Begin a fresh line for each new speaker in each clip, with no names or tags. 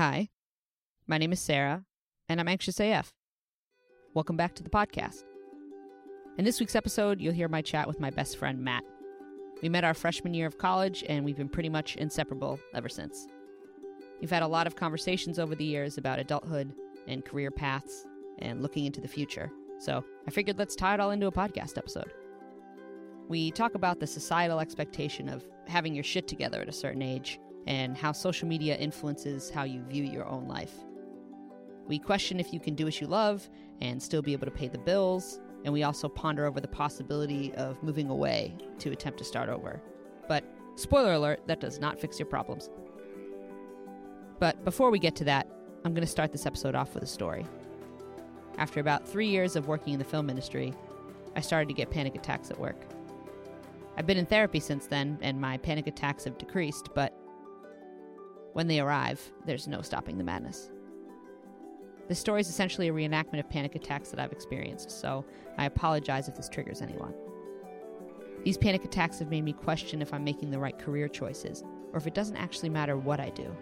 Hi, my name is Sarah, and I'm Anxious AF. Welcome back to the podcast. In this week's episode, you'll hear my chat with my best friend, Matt. We met our freshman year of college, and we've been pretty much inseparable ever since. We've had a lot of conversations over the years about adulthood and career paths and looking into the future, so I figured let's tie it all into a podcast episode. We talk about the societal expectation of having your shit together at a certain age and how social media influences how you view your own life. We question if you can do what you love and still be able to pay the bills, and we also ponder over the possibility of moving away to attempt to start over. But, spoiler alert, that does not fix your problems. But before we get to that, I'm going to start this episode off with a story. After about three years of working in the film industry, I started to get panic attacks at work. I've been in therapy since then, and my panic attacks have decreased, but when they arrive, there's no stopping the madness. This story is essentially a reenactment of panic attacks that I've experienced, so I apologize if this triggers anyone. These panic attacks have made me question if I'm making the right career choices, or if it doesn't actually matter what I do.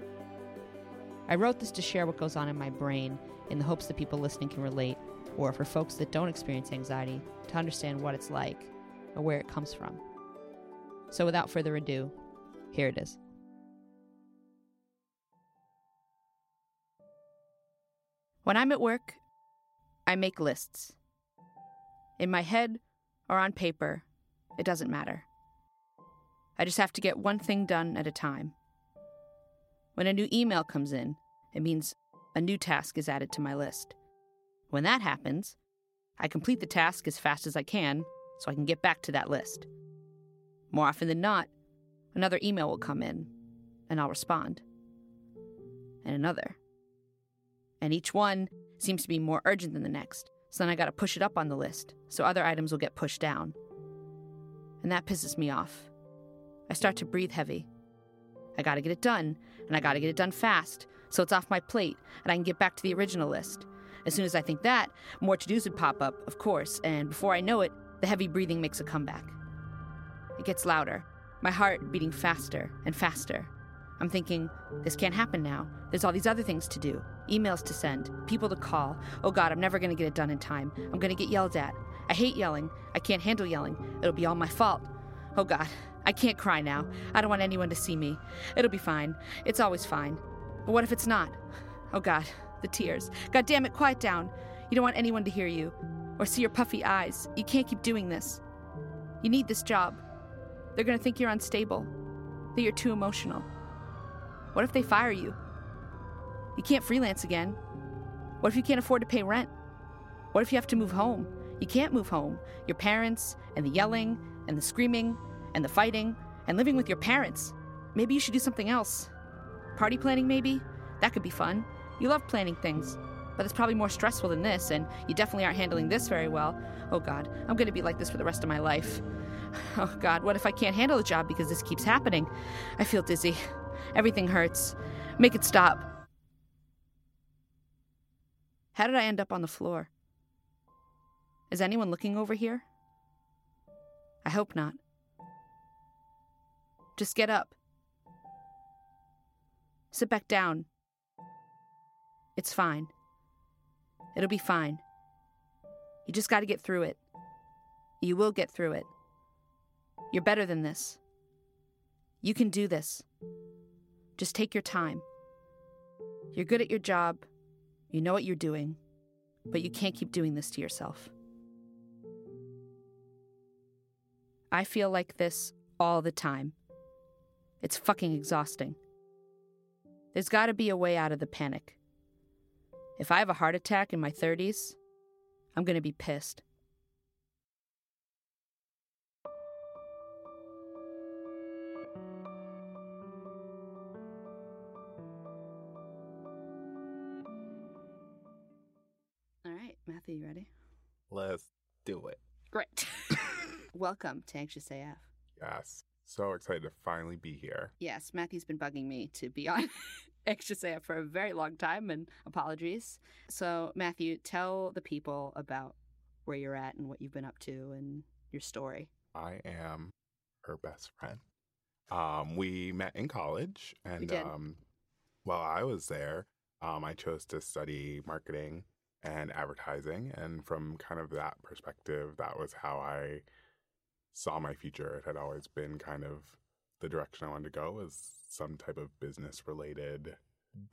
I wrote this to share what goes on in my brain in the hopes that people listening can relate, or for folks that don't experience anxiety, to understand what it's like or where it comes from. So without further ado, here it is. When I'm at work, I make lists. In my head or on paper, it doesn't matter. I just have to get one thing done at a time. When a new email comes in, it means a new task is added to my list. When that happens, I complete the task as fast as I can so I can get back to that list. More often than not, another email will come in, and I'll respond. And another. And each one seems to be more urgent than the next, so then I gotta push it up on the list, so other items will get pushed down. And that pisses me off. I start to breathe heavy. I gotta get it done, and I gotta get it done fast, so it's off my plate, and I can get back to the original list. As soon as I think that, more to dos would pop up, of course, and before I know it, the heavy breathing makes a comeback. It gets louder, my heart beating faster and faster. I'm thinking, this can't happen now. There's all these other things to do emails to send, people to call. Oh God, I'm never going to get it done in time. I'm going to get yelled at. I hate yelling. I can't handle yelling. It'll be all my fault. Oh God, I can't cry now. I don't want anyone to see me. It'll be fine. It's always fine. But what if it's not? Oh God, the tears. God damn it, quiet down. You don't want anyone to hear you or see your puffy eyes. You can't keep doing this. You need this job. They're going to think you're unstable, that you're too emotional. What if they fire you? You can't freelance again. What if you can't afford to pay rent? What if you have to move home? You can't move home. Your parents, and the yelling, and the screaming, and the fighting, and living with your parents. Maybe you should do something else. Party planning, maybe? That could be fun. You love planning things. But it's probably more stressful than this, and you definitely aren't handling this very well. Oh god, I'm gonna be like this for the rest of my life. Oh god, what if I can't handle the job because this keeps happening? I feel dizzy. Everything hurts. Make it stop. How did I end up on the floor? Is anyone looking over here? I hope not. Just get up. Sit back down. It's fine. It'll be fine. You just got to get through it. You will get through it. You're better than this. You can do this. Just take your time. You're good at your job. You know what you're doing. But you can't keep doing this to yourself. I feel like this all the time. It's fucking exhausting. There's gotta be a way out of the panic. If I have a heart attack in my 30s, I'm gonna be pissed. Right, Matthew, you ready?
Let's do it.
Great. Welcome to Anxious AF.
Yes. So excited to finally be here.
Yes, Matthew's been bugging me to be on Anxious AF for a very long time, and apologies. So, Matthew, tell the people about where you're at and what you've been up to and your story.
I am her best friend. Um, we met in college and
did.
um, While I was there, um, I chose to study marketing and advertising. And from kind of that perspective, that was how I saw my future. It had always been kind of the direction I wanted to go was some type of business related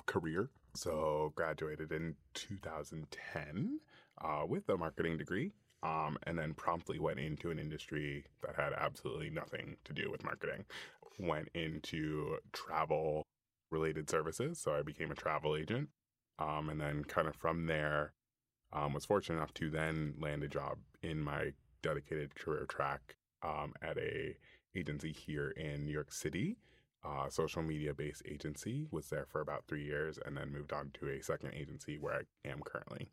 career. So graduated in 2010 uh, with a marketing degree. Um, and then promptly went into an industry that had absolutely nothing to do with marketing. Went into travel related services. So I became a travel agent. Um, and then kind of from there, um, was fortunate enough to then land a job in my dedicated career track um, at a agency here in New York City, uh, social media based agency. Was there for about three years, and then moved on to a second agency where I am currently.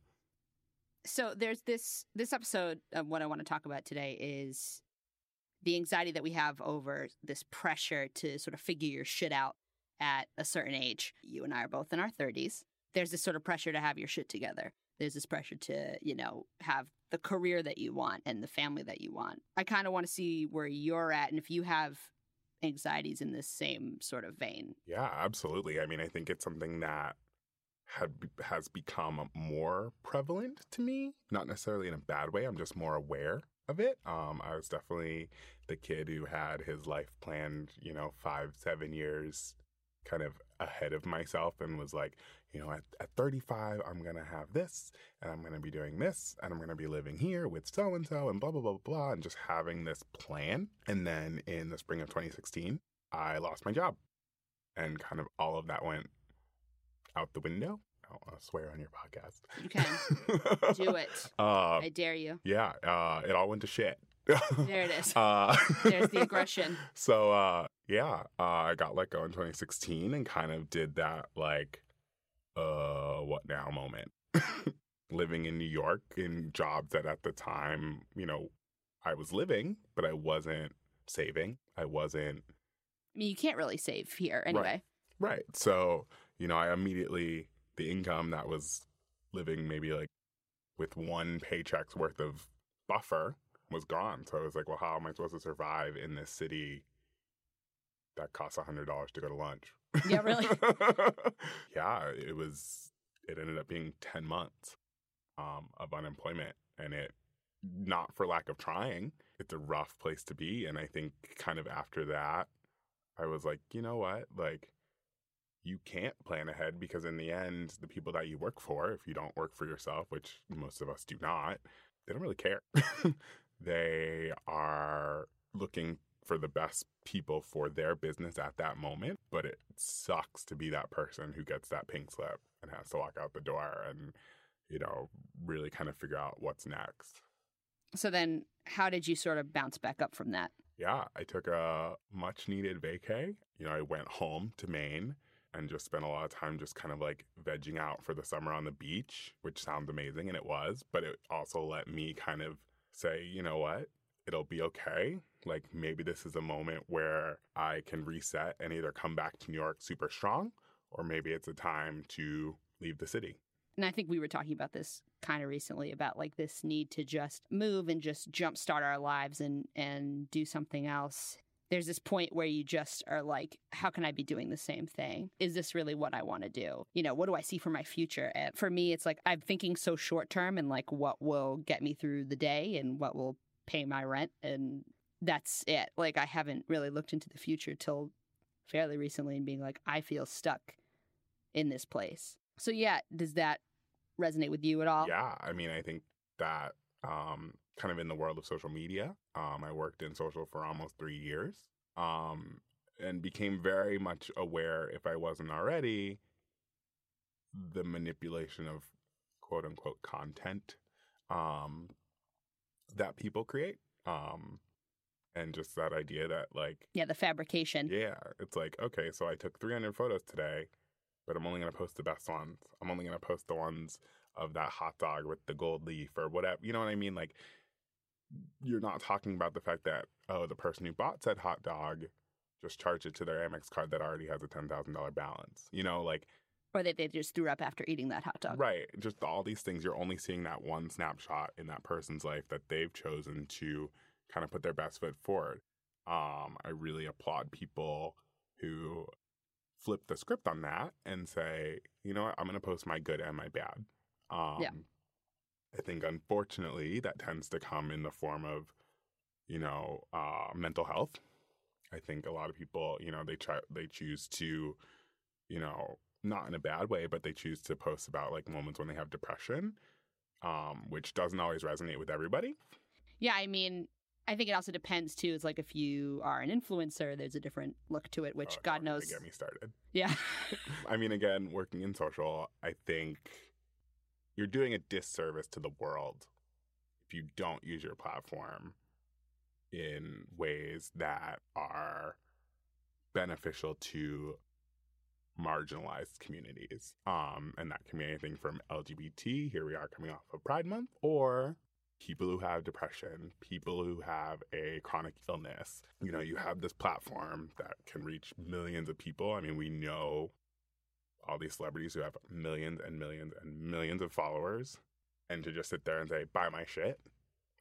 So there's this this episode of what I want to talk about today is the anxiety that we have over this pressure to sort of figure your shit out at a certain age. You and I are both in our 30s. There's this sort of pressure to have your shit together there's this pressure to, you know, have the career that you want and the family that you want. I kind of want to see where you're at and if you have anxieties in this same sort of vein.
Yeah, absolutely. I mean, I think it's something that had has become more prevalent to me, not necessarily in a bad way. I'm just more aware of it. Um, I was definitely the kid who had his life planned, you know, five, seven years kind of ahead of myself and was like, you know, at, at 35, I'm going to have this and I'm going to be doing this and I'm going to be living here with so and so and blah, blah, blah, blah, and just having this plan. And then in the spring of 2016, I lost my job and kind of all of that went out the window. I don't want to swear on your podcast.
You can. Do it. Uh, I dare you.
Yeah. Uh, it all went to shit.
there it is. Uh, There's the aggression.
So, uh, yeah, uh, I got let go in 2016 and kind of did that like, uh, what now moment. living in New York in jobs that at the time, you know, I was living, but I wasn't saving. I wasn't.
I mean, you can't really save here anyway.
Right. right. So, you know, I immediately, the income that was living maybe like with one paycheck's worth of buffer was gone. So I was like, well, how am I supposed to survive in this city that costs a hundred dollars to go to lunch.
Yeah, really.
yeah, it was. It ended up being ten months um, of unemployment, and it not for lack of trying. It's a rough place to be, and I think kind of after that, I was like, you know what, like. You can't plan ahead because, in the end, the people that you work for, if you don't work for yourself, which most of us do not, they don't really care. they are looking for the best people for their business at that moment, but it sucks to be that person who gets that pink slip and has to walk out the door and, you know, really kind of figure out what's next.
So then, how did you sort of bounce back up from that?
Yeah, I took a much needed vacay. You know, I went home to Maine and just spent a lot of time just kind of like vegging out for the summer on the beach, which sounds amazing and it was, but it also let me kind of say, you know what? It'll be okay. Like maybe this is a moment where I can reset and either come back to New York super strong, or maybe it's a time to leave the city.
And I think we were talking about this kind of recently about like this need to just move and just jumpstart our lives and and do something else. There's this point where you just are like, how can I be doing the same thing? Is this really what I want to do? You know, what do I see for my future? And for me, it's like I'm thinking so short term and like what will get me through the day and what will pay my rent and that's it. Like I haven't really looked into the future till fairly recently and being like I feel stuck in this place. So yeah, does that resonate with you at all?
Yeah, I mean, I think that um, kind of in the world of social media, um, I worked in social for almost three years, um, and became very much aware, if I wasn't already, the manipulation of quote unquote content um, that people create. Um, and just that idea that like
yeah, the fabrication.
Yeah, it's like okay, so I took 300 photos today, but I'm only gonna post the best ones. I'm only gonna post the ones of that hot dog with the gold leaf or whatever. You know what I mean? Like you're not talking about the fact that oh, the person who bought said hot dog just charged it to their Amex card that already has a ten thousand dollar balance. You know, like
or that they just threw up after eating that hot dog.
Right. Just all these things. You're only seeing that one snapshot in that person's life that they've chosen to kind of put their best foot forward. Um, I really applaud people who flip the script on that and say, you know what, I'm going to post my good and my bad. Um,
Yeah.
I think unfortunately that tends to come in the form of, you know, uh, mental health. I think a lot of people, you know, they try, they choose to, you know, not in a bad way, but they choose to post about like moments when they have depression, um, which doesn't always resonate with everybody.
Yeah, I mean, I think it also depends too. It's like if you are an influencer, there's a different look to it, which
Oh,
God knows.
Get me started.
Yeah.
I mean, again, working in social, I think you're doing a disservice to the world if you don't use your platform in ways that are beneficial to marginalized communities. Um, and that can be anything from LGBT, here we are coming off of Pride Month, or people who have depression, people who have a chronic illness. You know, you have this platform that can reach millions of people. I mean, we know all these celebrities who have millions and millions and millions of followers. And to just sit there and say, buy my shit,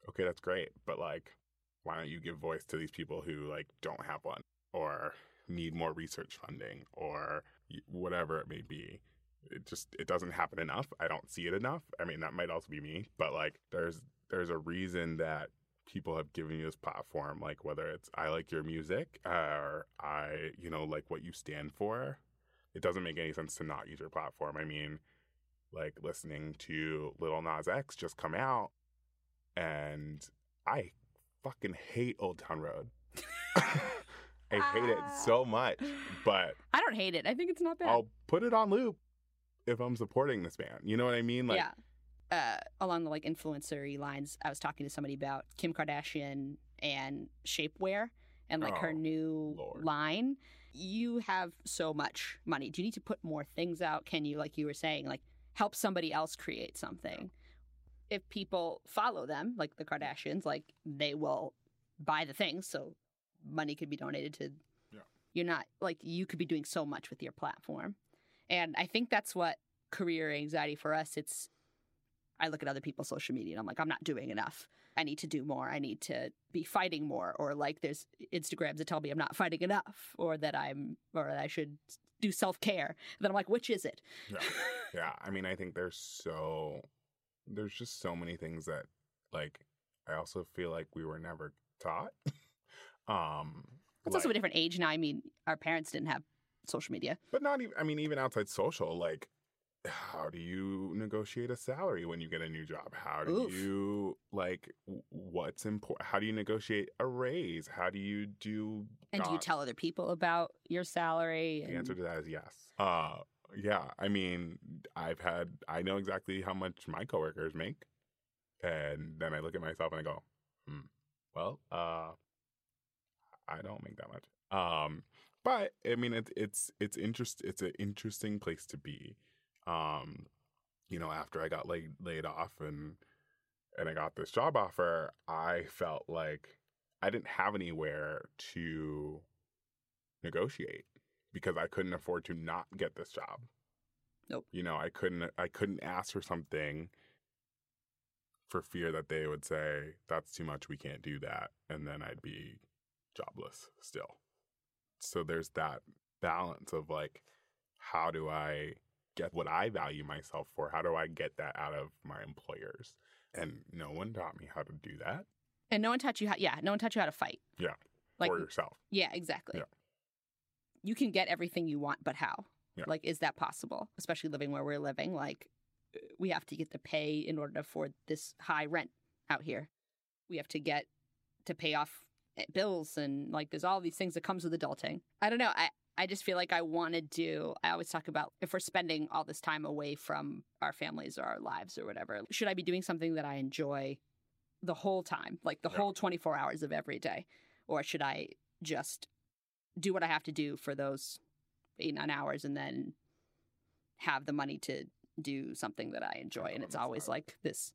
okay, that's great. But like, why don't you give voice to these people who like don't have one or need more research funding or whatever it may be? It just it doesn't happen enough. I don't see it enough. I mean, that might also be me, but like, there's there's a reason that people have given you this platform. Like whether it's I like your music or I you know like what you stand for. It doesn't make any sense to not use your platform. I mean, like listening to Lil Nas X just come out, and I fucking hate Old Town Road. I hate it so much, but
I don't hate it. I think it's not bad.
I'll put it on loop if I'm supporting this band. You know what I mean? Like,
yeah. Uh, along the like influencery lines, I was talking to somebody about Kim Kardashian and shapewear and like her
Oh,
new
Lord.
line. You have so much money. Do you need to put more things out? Can you, like you were saying, like help somebody else create something? If people follow them, like the Kardashians, like they will buy the things, so money could be donated to.
Yeah.
You're not like you could be doing so much with your platform, and I think that's what career anxiety for us. It's I look at other people's social media and I'm like, I'm not doing enough. I need to do more. I need to be fighting more. Or like there's Instagrams that tell me I'm not fighting enough or that I'm or that I should do self care. Then I'm like, which is it?
Yeah. yeah. I mean, I think there's so there's just so many things that like I also feel like we were never taught. um
It's also a different age now. I mean, our parents didn't have social media.
but not even I mean even outside social like how do you negotiate a salary when you get a new job? How do
Oof.
you like what's important? How do you negotiate a raise? How do you do
And do you tell other people about your salary?
The answer to that is yes. Uh, yeah. I mean, I've had, I know exactly how much my coworkers make. And then I look at myself and I go, hmm, well, uh, I don't make that much. Um, but I mean, it's, it's, it's interest, it's an interesting place to be. Um, you know, after I got laid, laid off and, and I got this job offer, I felt like I didn't have anywhere to negotiate because I couldn't afford to not get this job.
Nope.
You know, I couldn't I couldn't ask for something for fear that they would say that's too much, we can't do that, and then I'd be jobless still. So there's that balance of like how do I get what I value myself for? How do I get that out of my employers? And no one taught me how to do that
and no one taught you how. Yeah, no one taught you how to fight.
Yeah,
Like
for yourself.
Yeah, exactly.
Yeah.
You can get everything you want, but how?
Yeah.
Like, is that possible? Especially living where we're living. Like, uh, we have to get to pay in order to afford this high rent out here. We have to get to pay off eh, bills and like there's all these things that comes with adulting. I don't know. I I just feel like I want to do. I always talk about if we're spending all this time away from our families or our lives or whatever, should I be doing something that I enjoy the whole time, like the
Yeah.
whole 24 hours of every day, or should I just do what I have to do for those eight nine hours and then have the money to do something that I enjoy?
Have
And it's always
side.
like this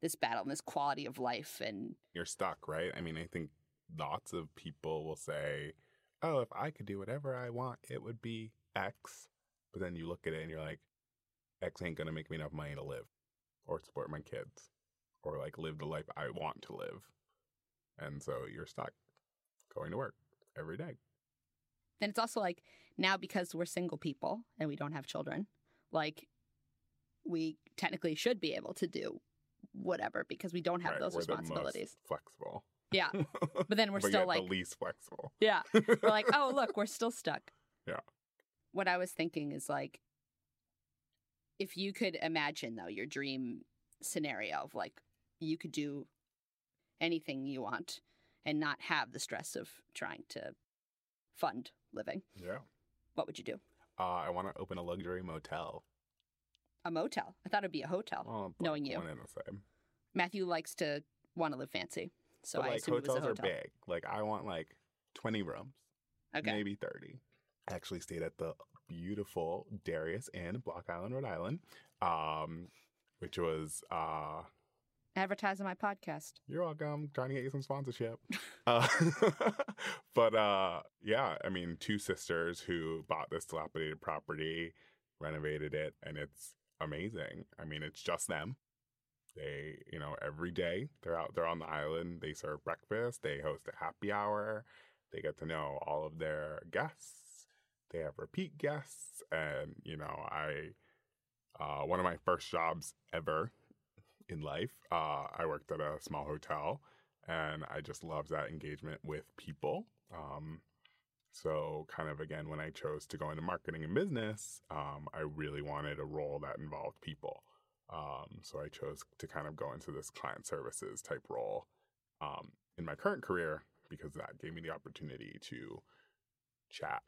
this battle and this quality of life and
you're stuck, right? I mean, I think lots of people will say, "Oh, if I could do whatever I want, it would be X." But then you look at it and you're like, "X ain't gonna make me enough money to live, or support my kids, or like live the life I want to live." And so you're stuck going to work every day.
And it's also like now because we're single people and we don't have children, like we technically should be able to do whatever because we don't have
Right,
those
we're the most
responsibilities.
flexible.
Yeah. But then we're
But
still like
the least flexible.
Yeah. We're like, oh, look, we're still stuck.
Yeah.
What I was thinking is like, if you could imagine, though, your dream scenario of like, you could do anything you want and not have the stress of trying to fund living,
Yeah.
what would you do?
Uh, I want to open a luxury motel.
A motel. I thought it'd be a hotel.
Well,
knowing you.
One and the same.
Matthew likes to want to live fancy. So
but
I
like
assume it was a
hotels are big. Like I want like 20 rooms,
Okay.
maybe 30. I actually stayed at the beautiful Darius Inn, Block Island, Rhode Island, um, which was uh,
Advertise on my podcast.
You're welcome. Trying to get you some sponsorship. uh, but uh, yeah, I mean, two sisters who bought this dilapidated property, renovated it, and it's amazing. I mean, it's just them. They, you know, every day they're out there on the island. They serve breakfast. They host a happy hour. They get to know all of their guests. They have repeat guests, and you know, I. Uh, one of my first jobs ever in life. Uh, I worked at a small hotel, and I just loved that engagement with people. Um, so, kind of again, when I chose to go into marketing and business, um, I really wanted a role that involved people. Um, so, I chose to kind of go into this client services type role um, in my current career because that gave me the opportunity to chat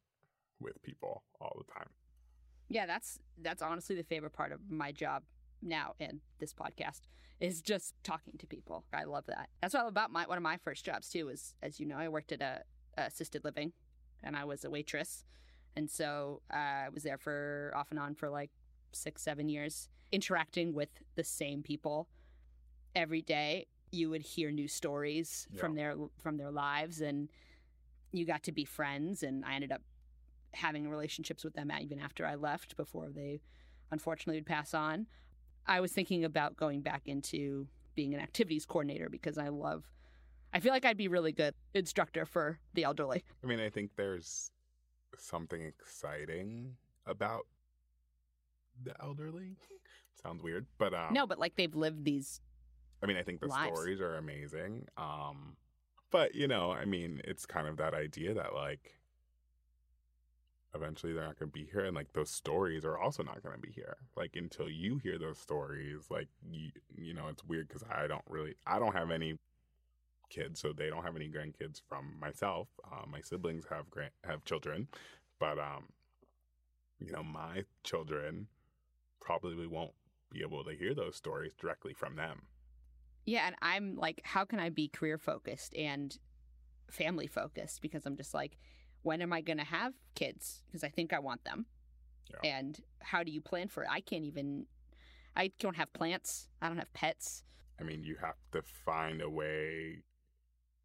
with people all the time.
Yeah, that's that's honestly the favorite part of my job now and this podcast is just talking to people. I love that. That's what I love about my one of my first jobs too. Was as you know, I worked at a, a assisted living, and I was a waitress, and so uh, I was there for off and on for like six, seven years, interacting with the same people every day. You would hear new stories from their from their lives, and you got to be friends. And I ended up having relationships with them even after I left before they unfortunately would pass on. I was thinking about going back into being an activities coordinator because I love I feel like I'd be really good instructor for the elderly.
I mean, I think there's something exciting about the elderly. Sounds weird, but um,
no, but like they've lived these
I mean, I think the
lives.
stories are amazing. Um, but you know, I mean, it's kind of that idea that like eventually they're not going to be here, and like those stories are also not going to be here. Like until you hear those stories, like you, you know, it's weird because I don't really, I don't have any kids, so they don't have any grandkids from myself. Uh, my siblings have grand have children, but um, you know, my children probably won't be able to hear those stories directly from them.
Yeah, and I'm like, how can I be career focused and family focused? Because I'm just like, when am I going to have kids? Because I think I want them.
Yeah.
And how do you plan for it? I can't even, I don't have plants. I don't have pets.
I mean, you have to find a way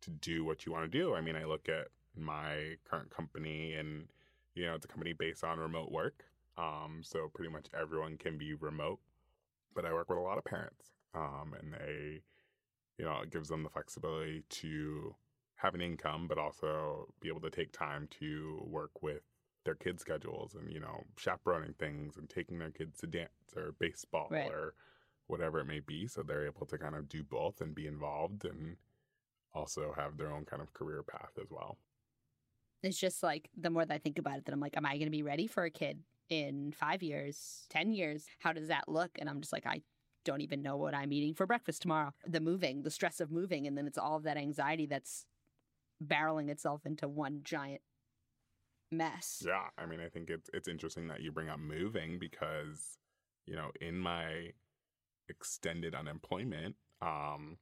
to do what you want to do. I mean, I look at my current company and, you know, it's a company based on remote work. Um, so pretty much everyone can be remote, but I work with a lot of parents. Um, and they, you know, it gives them the flexibility to have an income, but also be able to take time to work with their kids' schedules and, you know, chaperoning things and taking their kids to dance or baseball
Right.
or whatever it may be. So they're able to kind of do both and be involved and also have their own kind of career path as well.
It's just like the more that I think about it, that I'm like, am I going to be ready for a kid in five years, 10 years? How does that look? And I'm just like, I don't even know what I'm eating for breakfast tomorrow. The moving, the stress of moving, and then it's all of that anxiety that's barreling itself into one giant mess.
Yeah, I mean, I think it's it's interesting that you bring up moving because, you know, in my extended unemployment, um,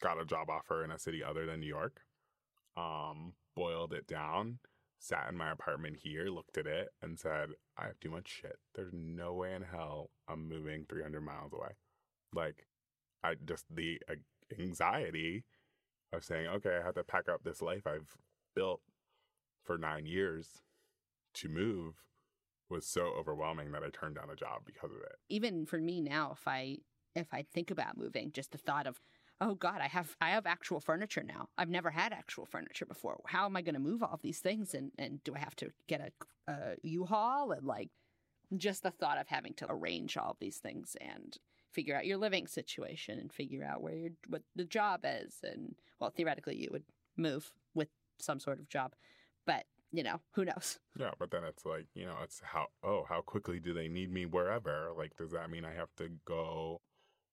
got a job offer in a city other than New York, um, boiled it down, sat in my apartment here, looked at it, and said, I have too much shit. There's no way in hell I'm moving 300 miles away. Like, I just the uh, anxiety of saying, okay, I have to pack up this life I've built for nine years to move was so overwhelming that I turned down a job because of it.
Even for me now, if I if I think about moving, just the thought of oh god i have i have actual furniture now. I've never had actual furniture before. How am i going to move all these things? And and do i have to get a, u-haul? And like just the thought of having to arrange all of these things and figure out your living situation and figure out where your what the job is. And well theoretically you would move with some sort of job but you know who knows?
Yeah, but then it's like, you know, it's how, oh, how quickly do they need me wherever? Like, does that mean I have to go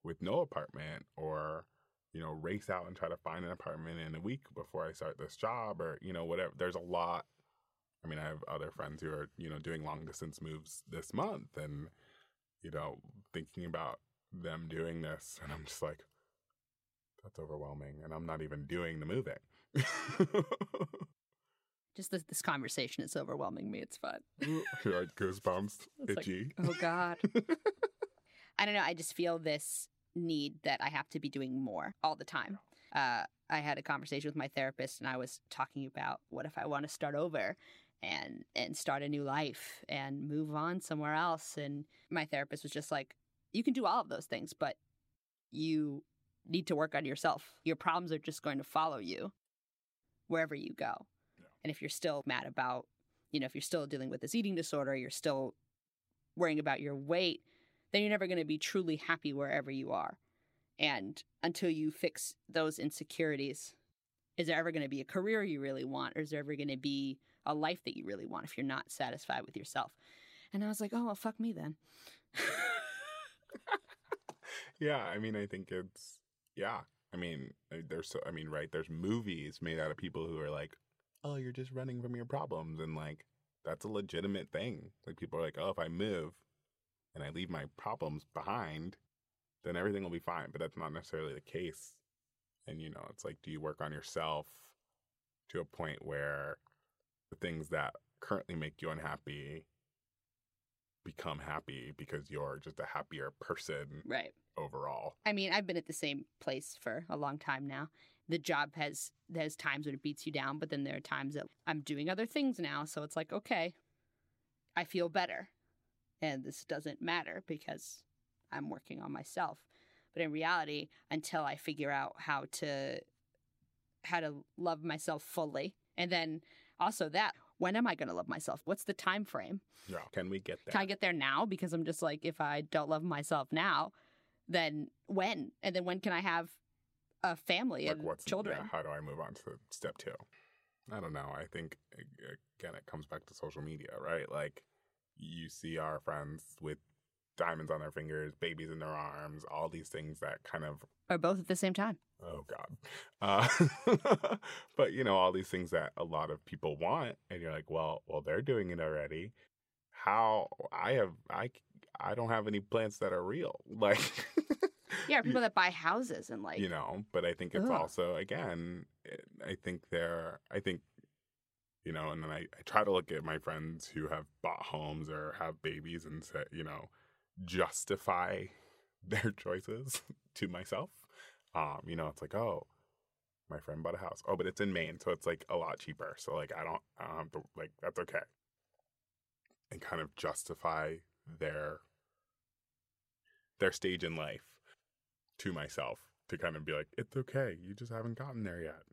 with no apartment or, you know, race out and try to find an apartment in a week before I start this job or, you know, whatever? There's a lot. I mean, I have other friends who are, you know, doing long distance moves this month and, you know, thinking about them doing this. And I'm just like, that's overwhelming. And I'm not even doing the moving.
just this, this conversation is overwhelming me it's fun
goosebumps,
It's like,
itchy.
oh god I don't know. I just feel this need that I have to be doing more all the time. Uh, I had a conversation with my therapist, and I was talking about what if I want to start over and and start a new life and move on somewhere else. And my therapist was just like, "You can do all of those things, but you need to work on yourself. Your problems are just going to follow you wherever you go.
Yeah.
And if you're still mad about, you know, if you're still dealing with this eating disorder, you're still worrying about your weight." Then you're never going to be truly happy wherever you are. And until you fix those insecurities, is there ever going to be a career you really want? Or is there ever going to be a life that you really want if you're not satisfied with yourself? And I was like, oh, well, fuck me then.
yeah, I mean, I think it's yeah. I mean, uh, there's so I mean, right? There's movies made out of people who are like, "Oh, you're just running from your problems," and like that's a legitimate thing. Like people are like, "Oh, if I move and I leave my problems behind, then everything will be fine." But that's not necessarily the case. And you know, it's like, do you work on yourself to a point where the things that currently make you unhappy become happy because you're just a happier person
right.
overall?
I mean, I've been at the same place for a long time now. The job has there's times when it beats you down, but then there are times that I'm doing other things now, so it's like, okay, I feel better. And this doesn't matter because I'm working on myself. But in reality, until I figure out how to how to love myself fully, and then also that when am I going to love myself? What's the time frame?
Yeah. Can we get there?
Can I get there now? Because I'm just like, if I don't love myself now, then when? And then when can I have a family
like
and
what's
children?
Yeah, how do I move on to step two? I don't know. I think again, it comes back to social media, right? Like you see our friends with diamonds on their fingers, babies in their arms, all these things that kind of
are both at the same time.
oh god uh, but you know all these things that a lot of people want and you're like well well they're doing it already how i have i i don't have any plants that are real like
Yeah, people that buy houses and like,
you know but i think it's
Ugh.
also again i think they're i think you know and then I, I try to look at my friends who have bought homes or have babies and say you know justify their choices to myself. Um you know it's like oh my friend bought a house. Oh but it's in maine so it's like a lot cheaper. So like i don't i don't have to like that's okay. And kind of justify their their stage in life to myself to kind of be like it's okay. You just haven't gotten there yet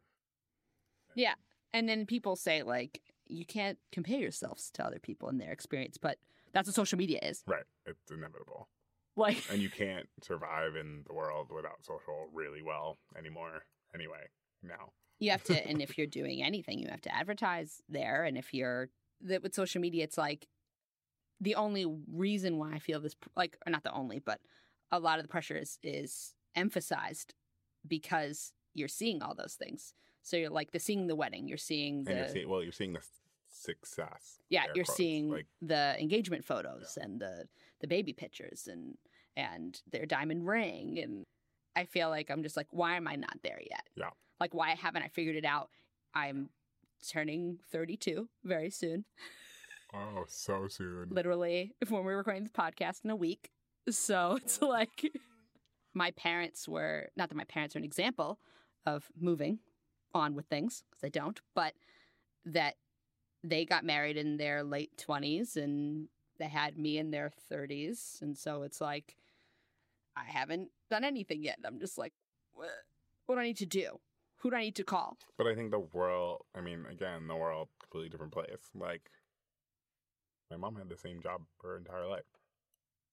and then people say like, you can't compare yourselves to other people and their experience, but that's what social media is.
right it's inevitable
Like,
and you can't survive in the world without social really well anymore anyway now
you have to, and if you're doing anything, you have to advertise there. And if you're that with social media, it's like the only reason why I feel this, like, or not the only, but a lot of the pressure is is emphasized because you're seeing all those things. So you're like the seeing the wedding, you're seeing the
and you're seeing well you're seeing the success
yeah, you're
quotes,
seeing
like
the engagement photos and the the baby pictures and and their diamond ring and I feel like I'm just like why am I not there yet?
Yeah.
Like why haven't I figured it out? I'm turning 32 very soon.
oh so soon
Literally when we're recording this podcast in a week. So it's like my parents were not that my parents are an example of moving on with things because I don't, but that they got married in their late 20s and they had me in their 30s. And so it's like, I haven't done anything yet. I'm just like, "What?" What do I need to do? Who do I need to call?
But I think the world, I mean, again, the world, completely different place. Like, my mom had the same job her entire life.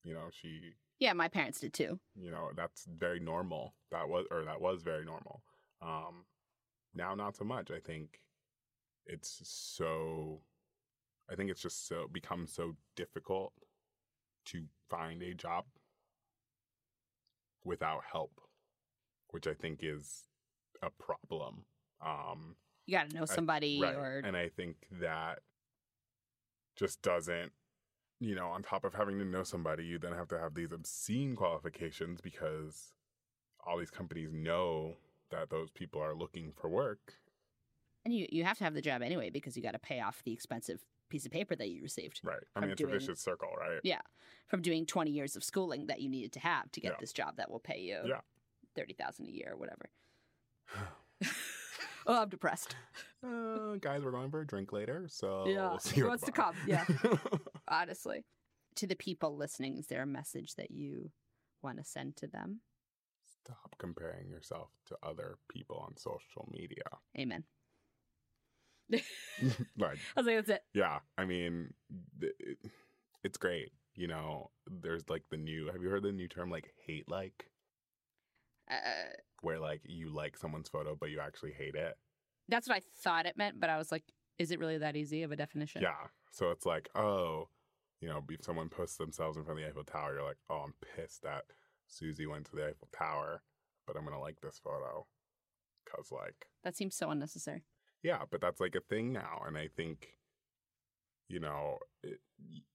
You know, she,
Yeah, my parents did too.
you know, that's very normal. That was, or that was very normal. Um, now, not so much. I think it's so, I think it's just so, becomes so difficult to find a job without help, which I think is a problem. Um,
You got to know somebody
right.
or
And I think that just doesn't, you know, on top of having to know somebody, you then have to have these obscene qualifications because all these companies know that those people are looking for work.
and you you have to have the job anyway because you got to pay off the expensive piece of paper that you received
Right. I mean, it's a
doing-
vicious circle, right?
Yeah. from doing 20 years of schooling that you needed to have to get
Yeah.
this job that will pay you
Yeah.
30,000 a year or whatever. oh, I'm depressed.
Uh, guys, we're going for a drink later, so
Yeah.
we'll see
Who wants to come? Yeah. Honestly. To the people listening, is there a message that you want to send to them?
Stop comparing yourself to other people on social media.
Amen.
like,
I was like, that's it.
Yeah, I mean, it, it's great. You know, there's like the new. Have you heard the new term like hate like,
Uh,
where like you like someone's photo but you actually hate it?
that's what I thought it meant, but I was like, is it really that easy of a definition?
Yeah. So it's like, oh, you know, if someone posts themselves in front of the Eiffel Tower, you're like, oh, I'm pissed that Susie went to the Eiffel Tower, but I'm gonna like this photo, cause like
That seems so unnecessary.
Yeah, but that's like a thing now. And I think, you know, it,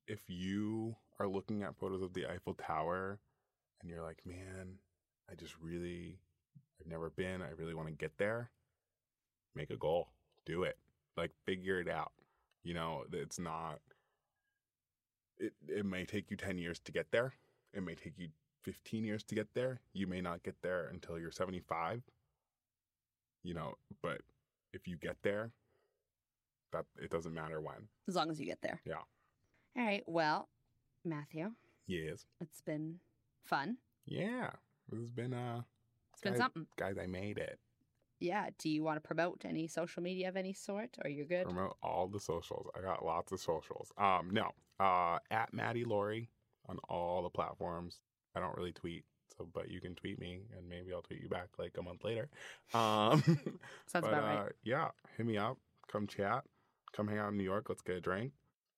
if you are looking at photos of the Eiffel Tower and you're like, man, I just really, I've never been, I really want to get there, make a goal, do it. Like, figure it out. You know, it's not, it, it may take you 10 years to get there, it may take you 15 years to get there. You may not get there until you're 75, you know, but if you get there, that it doesn't matter when.
As long as you get there.
Yeah.
All right. Well, Matthew,
Yes.
it's been fun.
Yeah. This has been uh
It's been something.
guys, I made it.
Yeah. Do you want to promote any social media of any sort, or you're good?
Promote all the socials. I got lots of socials. Um, no. Uh at Maddie Laurie on all the platforms. I don't really tweet, so but you can tweet me and maybe I'll tweet you back like a month later. Um
Sounds
but,
about right.
uh, yeah, hit me up. Come chat. Come hang out in New York. Let's get a drink.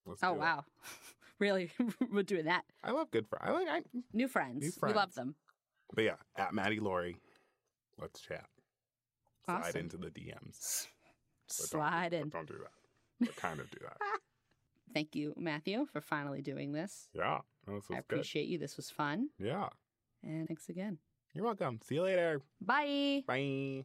Let's
Oh wow, really? We're doing that.
I love good friends. I like I,
New friends.
New
We love them.
But yeah, at Maddie Laurie, let's chat. Slide into the DMs. But don't-
Slide in.
But don't do that. But kind of do that.
Thank you, Matthew, for finally doing this.
Yeah. Oh, this
I
good.
appreciate you. This was fun.
Yeah.
And thanks again.
You're welcome. See you later.
Bye.
Bye.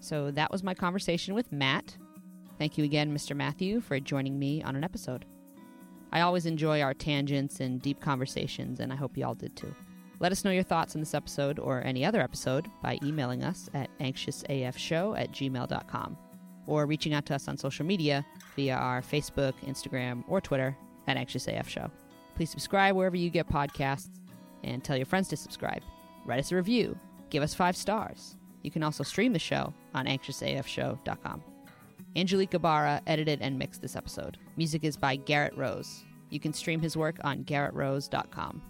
So that was my conversation with Matt. Thank you again, Mr. Matthew, for joining me on an episode. I always enjoy our tangents and deep conversations, and I hope you all did too. Let us know your thoughts on this episode or any other episode by emailing us at anxiousafshow at gmail.com or reaching out to us on social media via our Facebook, Instagram, or Twitter at anxiousafshow. Please subscribe wherever you get podcasts and tell your friends to subscribe. Write us a review. Give us five stars. You can also stream the show on anxiousafshow.com. Angelique Gabarra edited and mixed this episode. Music is by Garrett Rose. You can stream his work on garrettrose.com.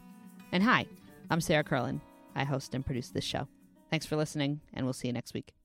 And hi, I'm Sarah Curlin. I host and produce this show. Thanks for listening, and we'll see you next week.